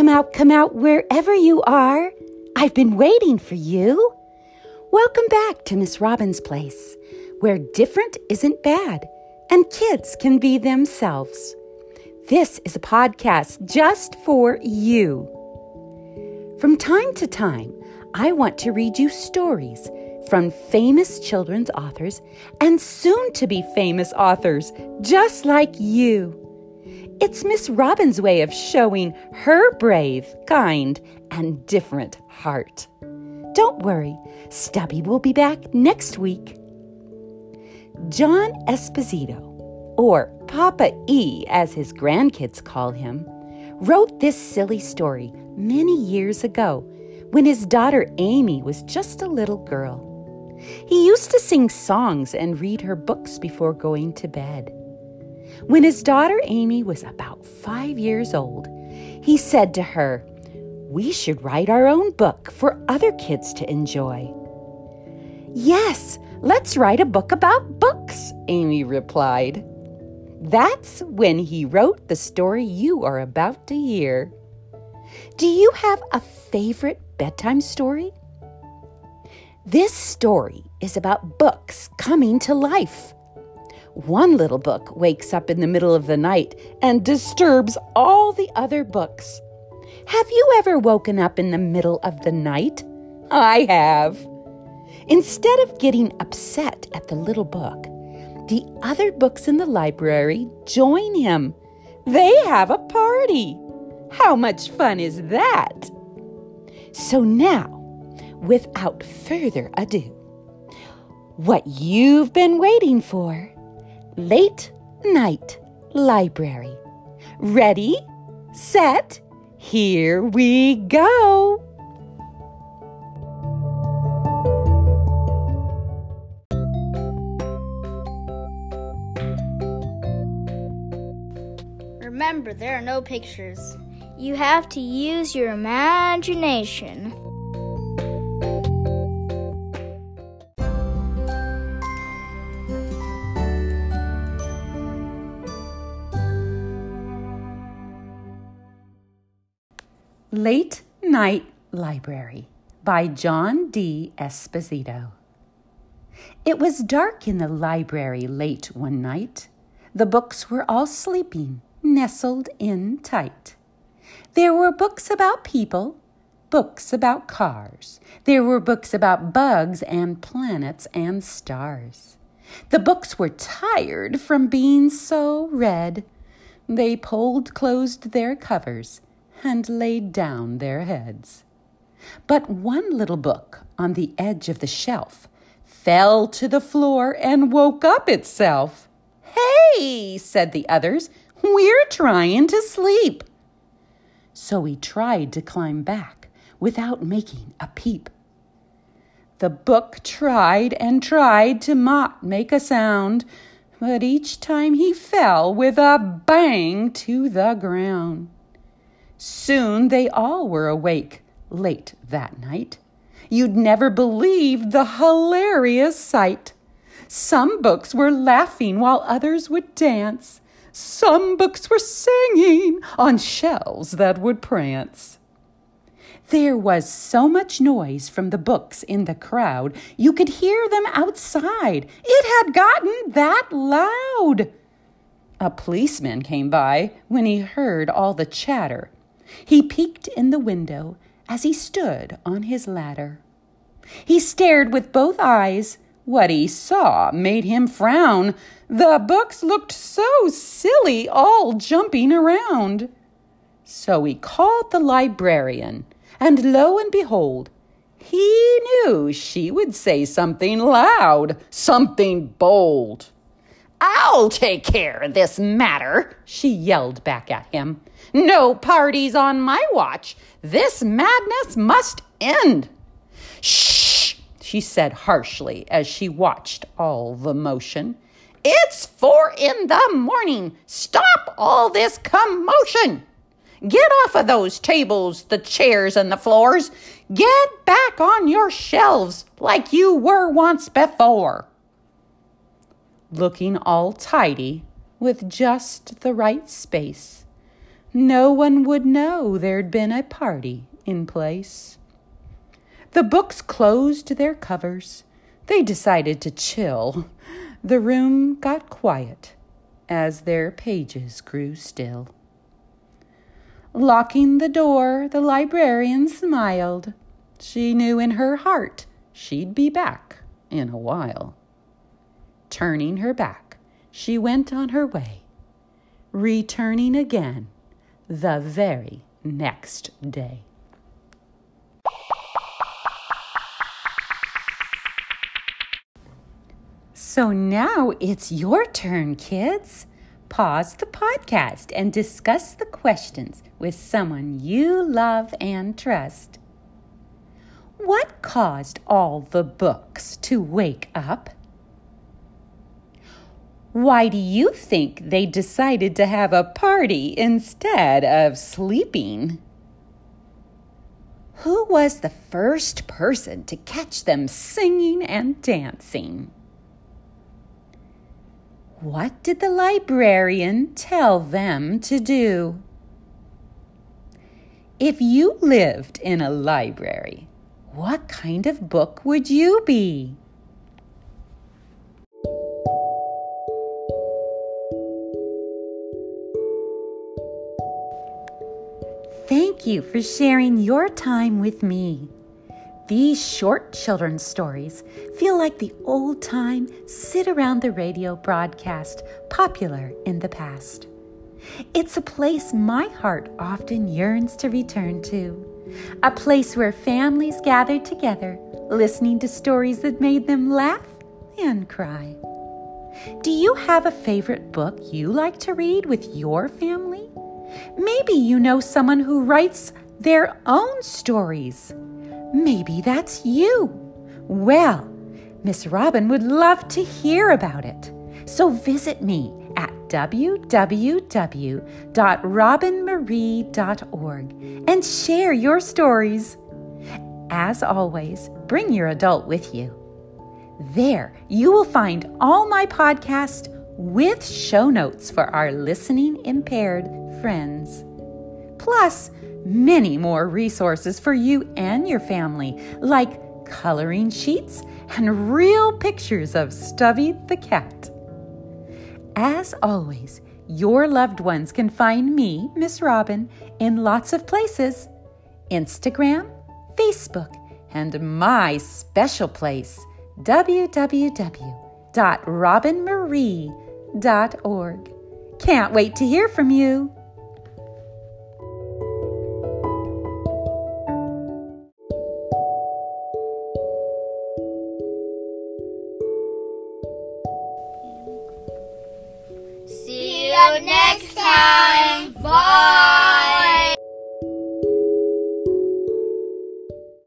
Come out, come out, wherever you are. I've been waiting for you. Welcome back to Miss Robin's Place, where different isn't bad and kids can be themselves. This is a podcast just for you. From time to time, I want to read you stories from famous children's authors and soon to be famous authors just like you. It's Miss Robin's way of showing her brave, kind, and different heart. Don't worry, Stubby will be back next week. John Esposito, or Papa E as his grandkids call him, wrote this silly story many years ago when his daughter Amy was just a little girl. He used to sing songs and read her books before going to bed. When his daughter Amy was about five years old, he said to her, We should write our own book for other kids to enjoy. Yes, let's write a book about books, Amy replied. That's when he wrote the story you are about to hear. Do you have a favorite bedtime story? This story is about books coming to life. One little book wakes up in the middle of the night and disturbs all the other books. Have you ever woken up in the middle of the night? I have. Instead of getting upset at the little book, the other books in the library join him. They have a party. How much fun is that? So now, without further ado, what you've been waiting for Late Night Library. Ready, set, here we go. Remember, there are no pictures. You have to use your imagination. Late Night Library by John D. Esposito. It was dark in the library late one night. The books were all sleeping, nestled in tight. There were books about people, books about cars. There were books about bugs and planets and stars. The books were tired from being so read. They pulled closed their covers and laid down their heads. But one little book on the edge of the shelf fell to the floor and woke up itself. Hey, said the others, we're trying to sleep. So he tried to climb back without making a peep. The book tried and tried to not make a sound, but each time he fell with a bang to the ground. Soon they all were awake late that night. You'd never believe the hilarious sight. Some books were laughing while others would dance. Some books were singing on shelves that would prance. There was so much noise from the books in the crowd, you could hear them outside. It had gotten that loud. A policeman came by when he heard all the chatter. He peeked in the window as he stood on his ladder. He stared with both eyes. What he saw made him frown. The books looked so silly, all jumping around. So he called the librarian, and lo and behold, he knew she would say something loud, something bold. I'll take care of this matter, she yelled back at him. No parties on my watch. This madness must end. Shh, she said harshly as she watched all the motion. It's four in the morning. Stop all this commotion. Get off of those tables, the chairs, and the floors. Get back on your shelves like you were once before looking all tidy with just the right space. no one would know there'd been a party in place. The books closed their covers. They decided to chill. The room got quiet as their pages grew still. Locking the door, the librarian smiled. She knew in her heart she'd be back in a while. Turning her back, she went on her way, returning again the very next day. So now it's your turn, kids. Pause the podcast and discuss the questions with someone you love and trust. What caused all the books to wake up? Why do you think they decided to have a party instead of sleeping? Who was the first person to catch them singing and dancing? What did the librarian tell them to do? If you lived in a library, what kind of book would you be? Thank you for sharing your time with me. These short children's stories feel like the old time sit around the radio broadcast popular in the past. It's a place my heart often yearns to return to, a place where families gathered together listening to stories that made them laugh and cry. Do you have a favorite book you like to read with your family? Maybe you know someone who writes their own stories. Maybe that's you. Well, Miss Robin would love to hear about it. So visit me at www.robinmarie.org and share your stories. As always, bring your adult with you. There, you will find all my podcasts with show notes for our listening impaired friends. Plus, many more resources for you and your family, like coloring sheets and real pictures of Stubby the cat. As always, your loved ones can find me, Miss Robin, in lots of places Instagram, Facebook, and my special place, www.robinmarie.org. Can't wait to hear from you. See you next time. Bye.